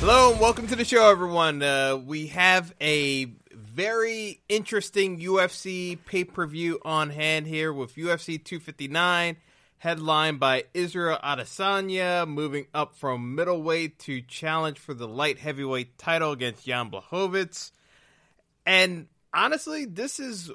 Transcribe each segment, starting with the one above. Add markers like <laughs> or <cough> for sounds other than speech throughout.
Hello and welcome to the show, everyone. Uh, we have a very interesting UFC pay per view on hand here with UFC 259, headlined by Israel Adesanya, moving up from middleweight to challenge for the light heavyweight title against Jan Blachowicz. And honestly, this is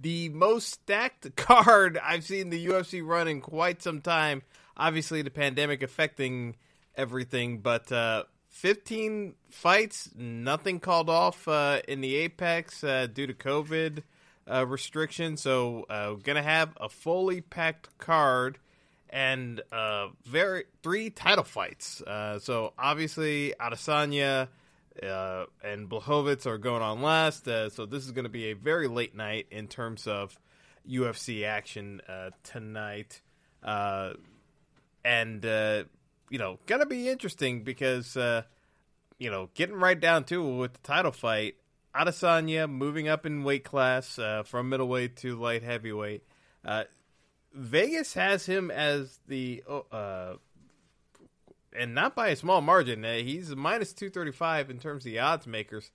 the most stacked <laughs> card I've seen the UFC run in quite some time. Obviously, the pandemic affecting everything, but uh, 15 fights, nothing called off uh, in the Apex uh, due to COVID uh, restrictions. So, uh, gonna have a fully packed card and uh, very three title fights. Uh, so, obviously, Adesanya uh, and Blachowicz are going on last. Uh, so, this is going to be a very late night in terms of UFC action uh, tonight. Uh, and uh, you know, gonna be interesting because uh, you know, getting right down to it with the title fight, Adesanya moving up in weight class uh, from middleweight to light heavyweight. Uh, Vegas has him as the uh, and not by a small margin. Uh, he's minus two thirty five in terms of the odds makers.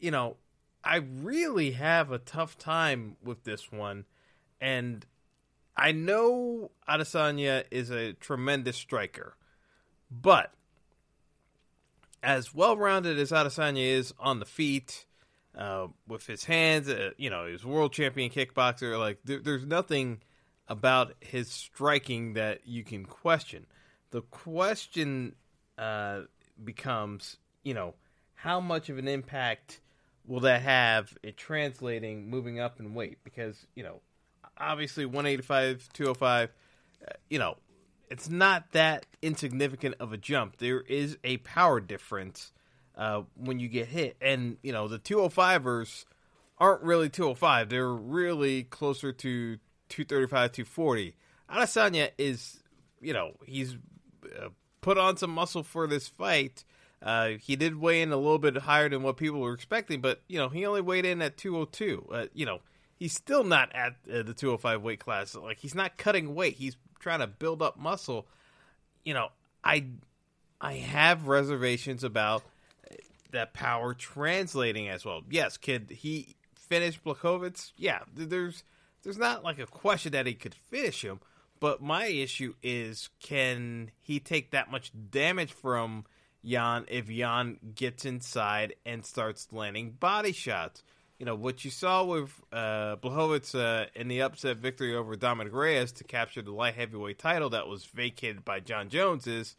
You know, I really have a tough time with this one, and I know Adesanya is a tremendous striker, but as well rounded as Adesanya is on the feet, uh, with his hands, uh, you know, he's world champion kickboxer. Like, there, there's nothing about his striking that you can question. The question uh, becomes, you know, how much of an impact will that have in translating moving up in weight? Because, you know, obviously 185, 205, uh, you know, it's not that insignificant of a jump. There is a power difference uh, when you get hit. And, you know, the 205ers aren't really 205. They're really closer to 235, 240. Adesanya is, you know, he's uh, put on some muscle for this fight. Uh, he did weigh in a little bit higher than what people were expecting, but, you know, he only weighed in at 202. Uh, you know, he's still not at uh, the 205 weight class. Like, he's not cutting weight. He's trying to build up muscle. You know, I I have reservations about that power translating as well. Yes, could he finish Blachowicz? Yeah, there's there's not like a question that he could finish him, but my issue is can he take that much damage from Jan if Jan gets inside and starts landing body shots? You know, what you saw with uh, uh, in the upset victory over Dominic Reyes to capture the light heavyweight title that was vacated by John Jones is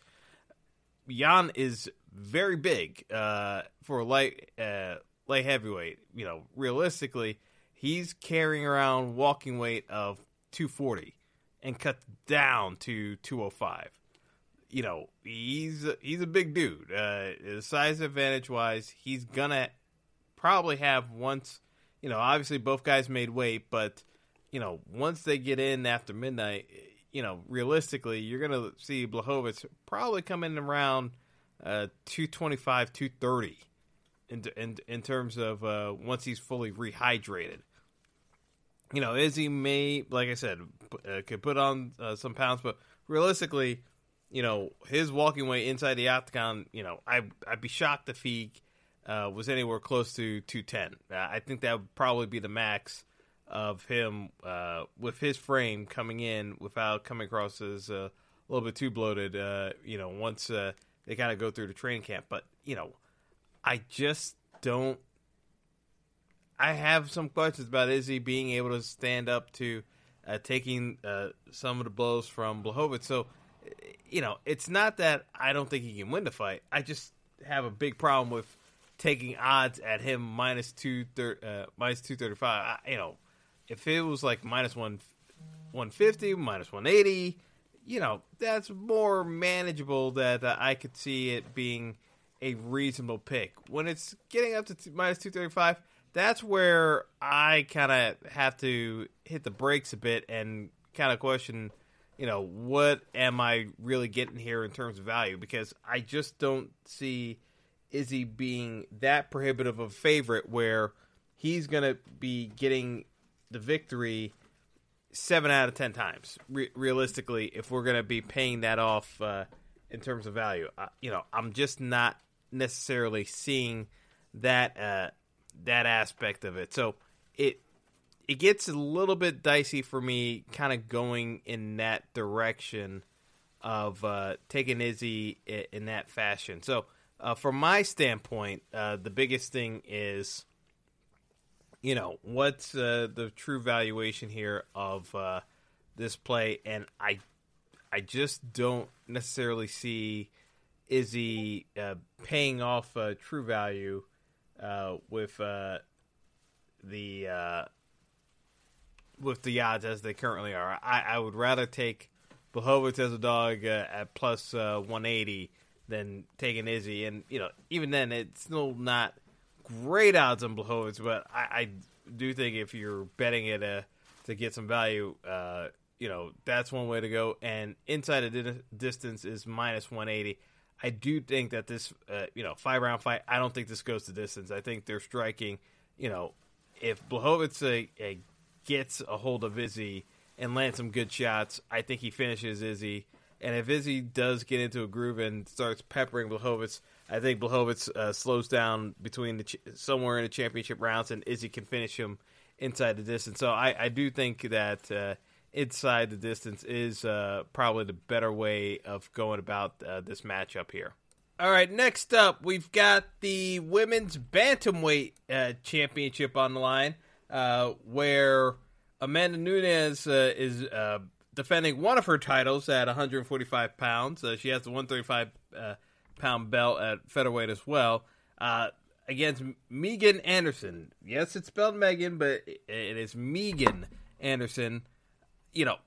Jan is very big uh, for a light uh, light heavyweight. You know, realistically, he's carrying around walking weight of 240 and cut down to 205. You know, he's he's a big dude. Uh, size advantage wise, he's gonna probably have once. You know, obviously both guys made weight, but you know, once they get in after midnight, you know, realistically, you're gonna see Blachowicz probably come in around uh, 225, 230 in in in terms of uh, once he's fully rehydrated. You know, Izzy may, like I said, uh, could put on uh, some pounds, but realistically, you know, his walking weight inside the octagon, you know, I I'd be shocked if he uh, was anywhere close to 210. Uh, I think that would probably be the max of him uh, with his frame coming in without coming across as a little bit too bloated. Uh, you know, once uh, they kind of go through the training camp, but you know, I just don't. I have some questions about Izzy being able to stand up to uh, taking uh, some of the blows from Blachowicz. So, you know, it's not that I don't think he can win the fight. I just have a big problem with taking odds at him minus two uh, minus two thirty five. You know, if it was like minus one one fifty, minus one eighty, you know, that's more manageable. That uh, I could see it being a reasonable pick. When it's getting up to t- minus two thirty five, that's where I kind of have to hit the brakes a bit and kind of question. You know, what am I really getting here in terms of value? Because I just don't see Izzy being that prohibitive of a favorite where he's going to be getting the victory seven out of ten times. Re- realistically, if we're going to be paying that off uh, in terms of value, uh, you know, I'm just not necessarily seeing that uh, that aspect of it. So it it gets a little bit dicey for me, kind of going in that direction of uh, taking Izzy in, in that fashion. So uh, from my standpoint, uh, the biggest thing is, you know, what's uh, the true valuation here of uh, this play, and I, I just don't necessarily see Izzy uh, paying off uh, true value with the with the odds as they currently are. I, I would rather take Blachowicz as a dog at plus 180 than taking Izzy. And you know, even then, it's still not great odds on Blachowicz, but I, I do think if you're betting it uh, to get some value, uh, you know, that's one way to go. And inside of di- distance is minus 180. I do think that this, uh, you know, five round fight. I don't think this goes to distance. I think they're striking. You know, if Blachowicz uh, gets a hold of Izzy and lands some good shots, I think he finishes Izzy. And if Izzy does get into a groove and starts peppering Blachowicz, I think Blachowicz uh, slows down between the ch- somewhere in the championship rounds, and Izzy can finish him inside the distance. So I, I do think that uh, inside the distance is uh, probably the better way of going about uh, this matchup here. All right, next up, we've got the women's bantamweight uh, championship on the line, uh, where Amanda Nunes is defending one of her titles at 145 pounds. Uh, she has the 135 uh, pound belt at featherweight as well. Uh, against Megan Anderson. Yes, it's spelled Megan, but it is Megan Anderson. You know,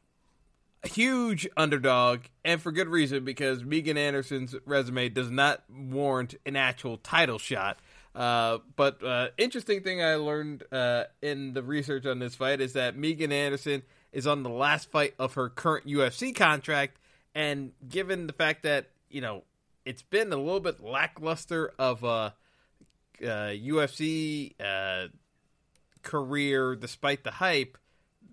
a huge underdog, and for good reason because Megan Anderson's resume does not warrant an actual title shot. Uh, but uh, interesting thing I learned uh, in the research on this fight is that Megan Anderson is on the last fight of her current UFC contract, and given the fact that you know it's been a little bit lackluster of a UFC uh, career despite the hype,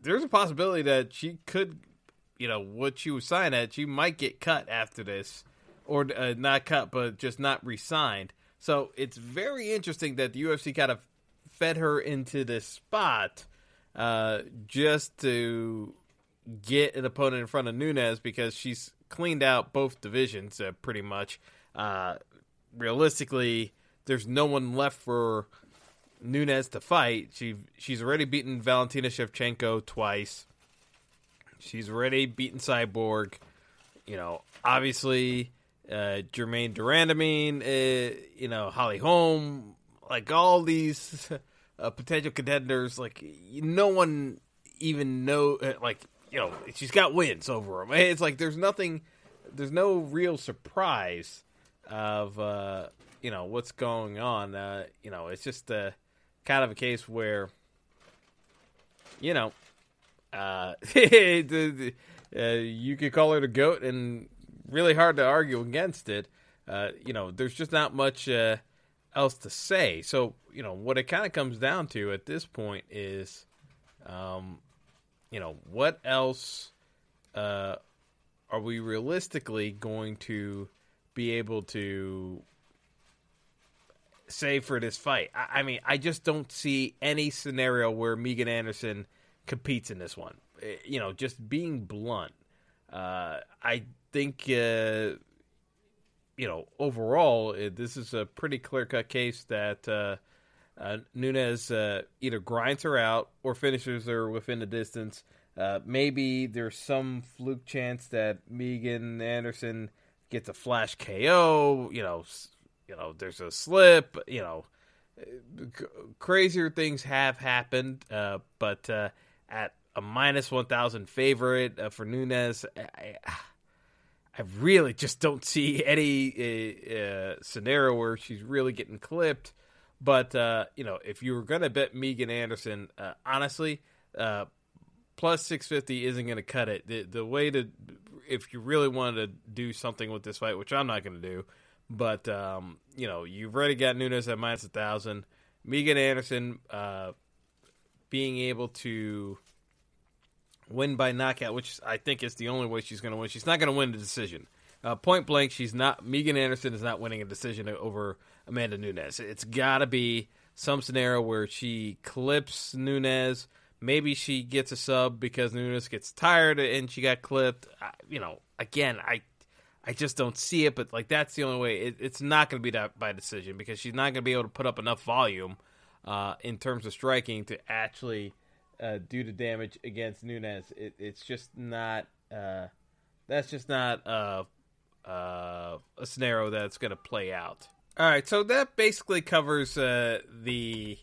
there's a possibility that she could, you know, what she was signed at, she might get cut after this, or uh, not cut, but just not re-signed. So it's very interesting that the UFC kind of fed her into this spot uh, just to get an opponent in front of Nunes because she's cleaned out both divisions uh, pretty much. Uh, realistically, there's no one left for Nunes to fight. She she's already beaten Valentina Shevchenko twice. She's already beaten Cyborg. You know, obviously, uh, Germaine de Randamie, uh, you know, Holly Holm, like all these <laughs> uh, potential contenders. Like no one even know uh, like you know she's got wins over them. It's like there's nothing, there's no real surprise of uh, you know what's going on. Uh, you know, it's just uh, kind of a case where you know uh, <laughs> uh, you could call her the goat, and really hard to argue against it. Uh, you know, there's just not much uh, else to say. So, you know, what it kind of comes down to at this point is, um, you know, what else uh, are we realistically going to be able to say for this fight? I, I mean, I just don't see any scenario where Megan Anderson competes in this one. Eh, you know, just being blunt, uh, I think. Uh, you know, overall, it, this is a pretty clear cut case that uh, uh, Nunes uh, either grinds her out or finishes her within the distance. Uh, maybe there's some fluke chance that Megan Anderson gets a flash KO. You know, you know, there's a slip. You know, c- crazier things have happened. Uh, but uh, at a minus one thousand favorite uh, for Nunes, I, I really just don't see any scenario where she's really getting clipped. But uh, you know, if you were going to bet Megan Anderson, uh, honestly, uh, plus six fifty isn't going to cut it. The, the way to, if you really wanted to do something with this fight, which I'm not going to do, but um, you know, you've already got Nunes at minus a thousand. Megan Anderson uh, being able to win by knockout, which I think is the only way she's going to win. She's not going to win the decision. Uh, point blank, she's not. Megan Anderson is not winning a decision over Amanda Nunes. It's got to be some scenario where she clips Nunes. Maybe she gets a sub because Nunes gets tired and she got clipped. I, you know, again, I I just don't see it. But like that's the only way. It, it's not going to be that by decision because she's not going to be able to put up enough volume uh, in terms of striking to actually uh, do the damage against Nunes. It, it's just not. Uh, that's just not uh, a scenario that's going to play out. All right, so that basically covers uh, the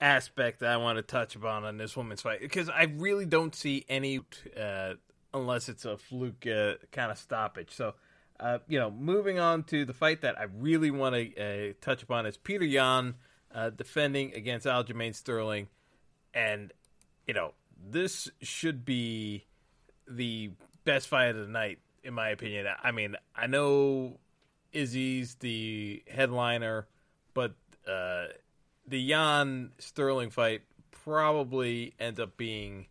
aspect that I want to touch upon on this woman's fight because I really don't see any uh, unless it's a fluke uh, kind of stoppage. So, uh, you know, moving on to the fight that I really want to uh, touch upon is Peter Yan uh, defending against Aljamain Sterling, and you know this should be the best fight of the night in my opinion. I mean, I know Izzy's the headliner, but uh, the Yan Sterling fight probably ends up being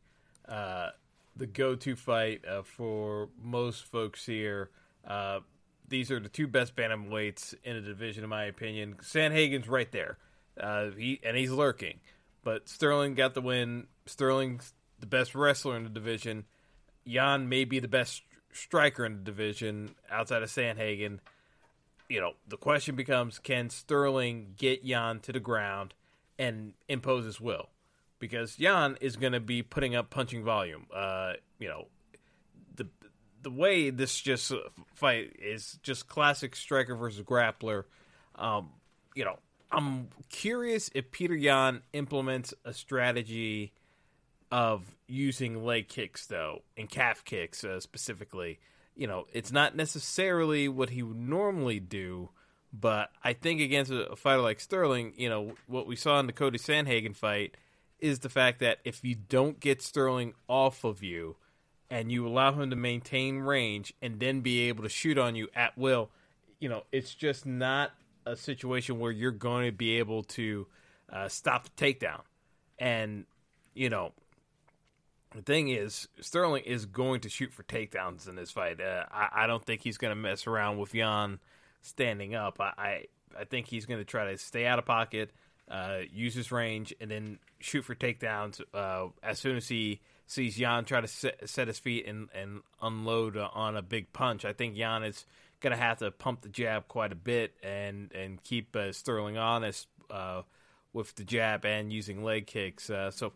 uh, the go-to fight uh, for most folks here. Uh, these are the two best bantamweights in the division, in my opinion. Sandhagen's right there, uh, he and he's lurking, but Sterling got the win. Sterling's the best wrestler in the division. Yan may be the best striker in the division outside of Sandhagen. You know, the question becomes can Sterling get Yan to the ground and impose his will? Because Yan is going to be putting up punching volume. Uh, you know, the the way this just fight is just classic striker versus grappler. Um, you know, I'm curious if Peter Yan implements a strategy of using leg kicks though and calf kicks uh, specifically you know it's not necessarily what he would normally do but i think against a, fighter like sterling you know what we saw in the cody sandhagen fight is the fact that if you don't get sterling off of you and you allow him to maintain range and then be able to shoot on you at will you know it's just not a situation where you're going to be able to uh, stop the takedown. And you know the thing is, Sterling is going to shoot for takedowns in this fight. Uh, I, I, don't think he's going to mess around with Yan standing up. I, I, I think he's going to try to stay out of pocket, uh, use his range, and then shoot for takedowns uh, as soon as he sees Yan try to set, set his feet and, and unload on a big punch. I think Yan is going to have to pump the jab quite a bit and and keep uh, Sterling honest uh, with the jab and using leg kicks. Uh, so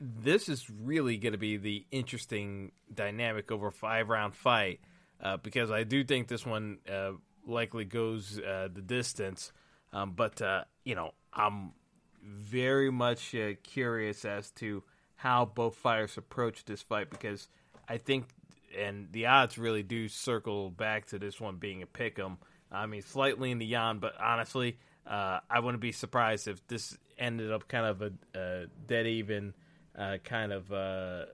this is really going to be the interesting dynamic over a five round fight uh, because I do think this one uh, likely goes uh, the distance. Um, but uh, you know, I'm very much uh, curious as to how both fighters approach this fight because I think, and the odds really do circle back to this one being a pick 'em. I mean, slightly in the Yan, but honestly, uh, I wouldn't be surprised if this ended up kind of a, a dead even uh, kind of uh,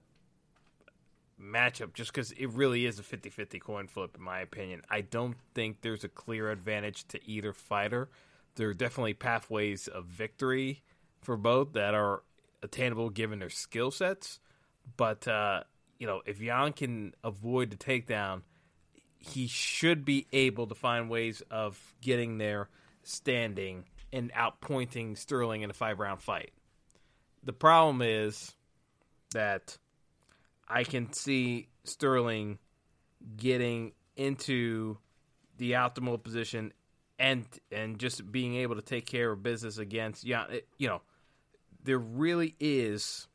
matchup just because it really is a 50 50 coin flip, in my opinion. I don't think there's a clear advantage to either fighter. There are definitely pathways of victory for both that are attainable given their skill sets. But, uh, you know, if Yan can avoid the takedown, he should be able to find ways of getting there standing and outpointing Sterling in a five round fight. The problem is that I can see Sterling getting into the optimal position and and just being able to take care of business against yeah you know there really is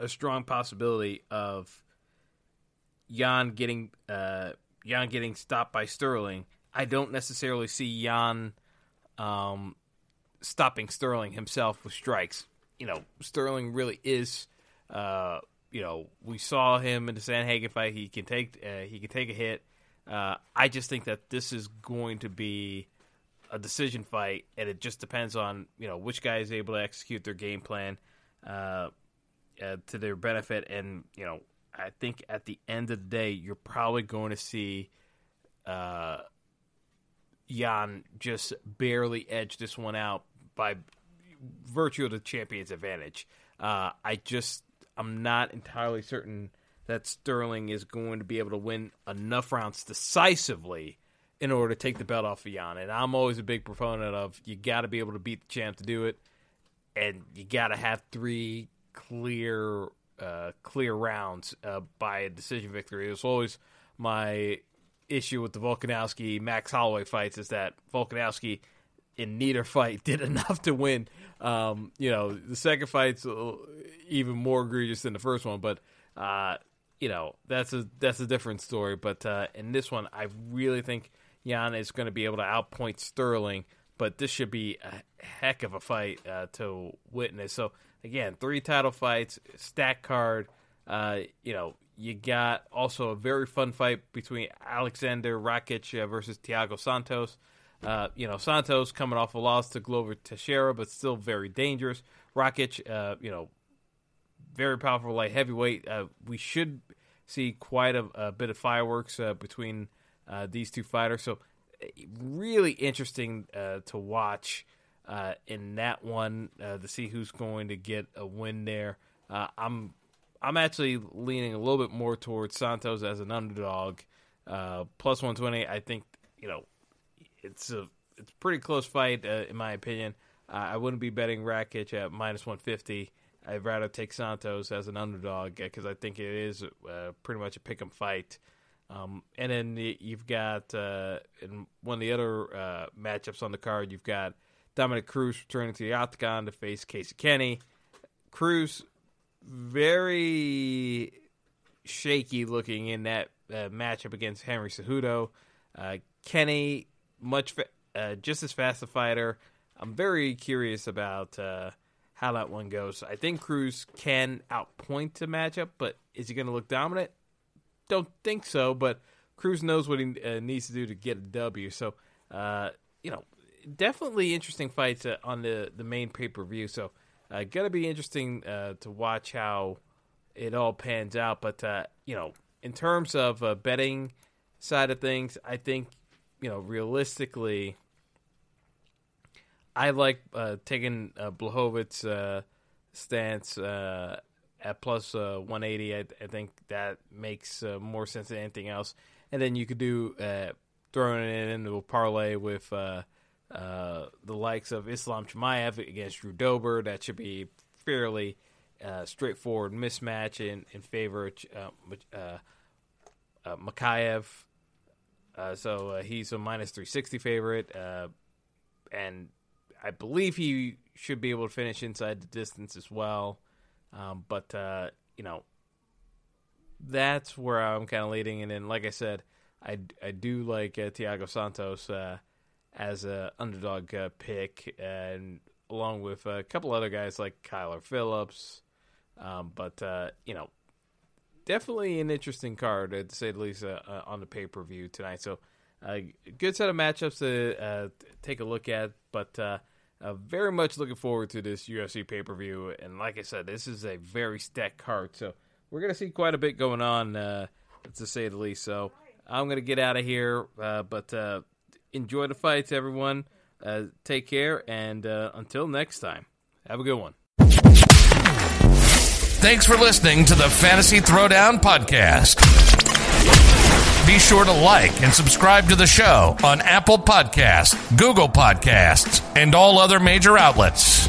a strong possibility of Yan getting uh, Yan getting stopped by Sterling. I don't necessarily see Yan um, stopping Sterling himself with strikes. You know, Sterling really is. Uh, you know, we saw him in the Sandhagen fight. He can take uh, he can take a hit. Uh, I just think that this is going to be a decision fight, and it just depends on you know which guy is able to execute their game plan uh, uh, to their benefit. And you know, I think at the end of the day, you're probably going to see uh, Yan just barely edge this one out by virtue of the champion's advantage. Uh, I just I'm not entirely certain that Sterling is going to be able to win enough rounds decisively in order to take the belt off of Yan. And I'm always a big proponent of you got to be able to beat the champ to do it, and you got to have three clear uh, clear rounds uh, by a decision victory. It was always my issue with the Volkanovski Max Holloway fights is that Volkanovski in neither fight <laughs> did enough to win. Um, you know, the second fight's even more egregious than the first one, but uh, you know that's a that's a different story. But uh, in this one, I really think Yan is going to be able to outpoint Sterling. But this should be a heck of a fight uh, to witness. So again, three title fights, stack card. Uh, you know, you got also a very fun fight between Alexander Rakic uh, versus Thiago Santos. Uh, you know, Santos coming off a loss to Glover Teixeira, but still very dangerous. Rakic, uh, you know, very powerful light heavyweight. Uh, we should see quite a, a bit of fireworks uh, between uh, these two fighters. So, really interesting to watch in that one to see who's going to get a win there. I'm I'm actually leaning a little bit more towards Santos as an underdog. Plus 120, I think you know it's a it's a pretty close fight uh, in my opinion. Uh, I wouldn't be betting Rakic at minus 150. I'd rather take Santos as an underdog because I think it is uh, pretty much a pick 'em fight. Um, and then you've got uh, in one of the other uh, matchups on the card, you've got Dominic Cruz returning to the octagon to face Casey Kenney. Cruz very shaky looking in that uh, matchup against Henry Cejudo. Uh, Kenney, much fa- uh, just as fast a fighter. I'm very curious about uh, how that one goes. I think Cruz can outpoint the matchup, but is he going to look dominant? Don't think so, but Cruz knows what he uh, needs to do to get a W. So, uh, you know, definitely interesting fights on the, the main pay per view. So, uh, gonna be interesting uh, to watch how it all pans out. But uh, you know, in terms of uh, betting side of things, I think you know realistically, I like uh, taking uh, uh, stance uh, at plus uh, 180. I, I, think that makes uh, more sense than anything else. And then you could do throwing it into a parlay with uh, the likes of Islam Chimaev against Drew Dober. That should be fairly uh, straightforward mismatch in, in favor of uh, uh, uh Makayev. Uh, so he's a minus 360 favorite. and I believe he should be able to finish inside the distance as well. Um, but, you know, that's where I'm kind of leading. And then, like I said, I, I do like Thiago Santos as a underdog uh, pick, and along with a couple other guys like Kyler Phillips. Um, but uh, you know, definitely an interesting card uh, to say the least uh, uh, on the pay per view tonight. So, a good set of matchups to uh, take a look at. But very much looking forward to this UFC pay per view. And like I said, this is a very stacked card, so we're gonna see quite a bit going on, to say the least. So. I'm going to get out of here, but enjoy the fights, everyone. Uh, take care, and uh, until next time, have a good one. Thanks for listening to the Fantasy Throwdown Podcast. Be sure to like and subscribe to the show on Apple Podcasts, Google Podcasts, and all other major outlets.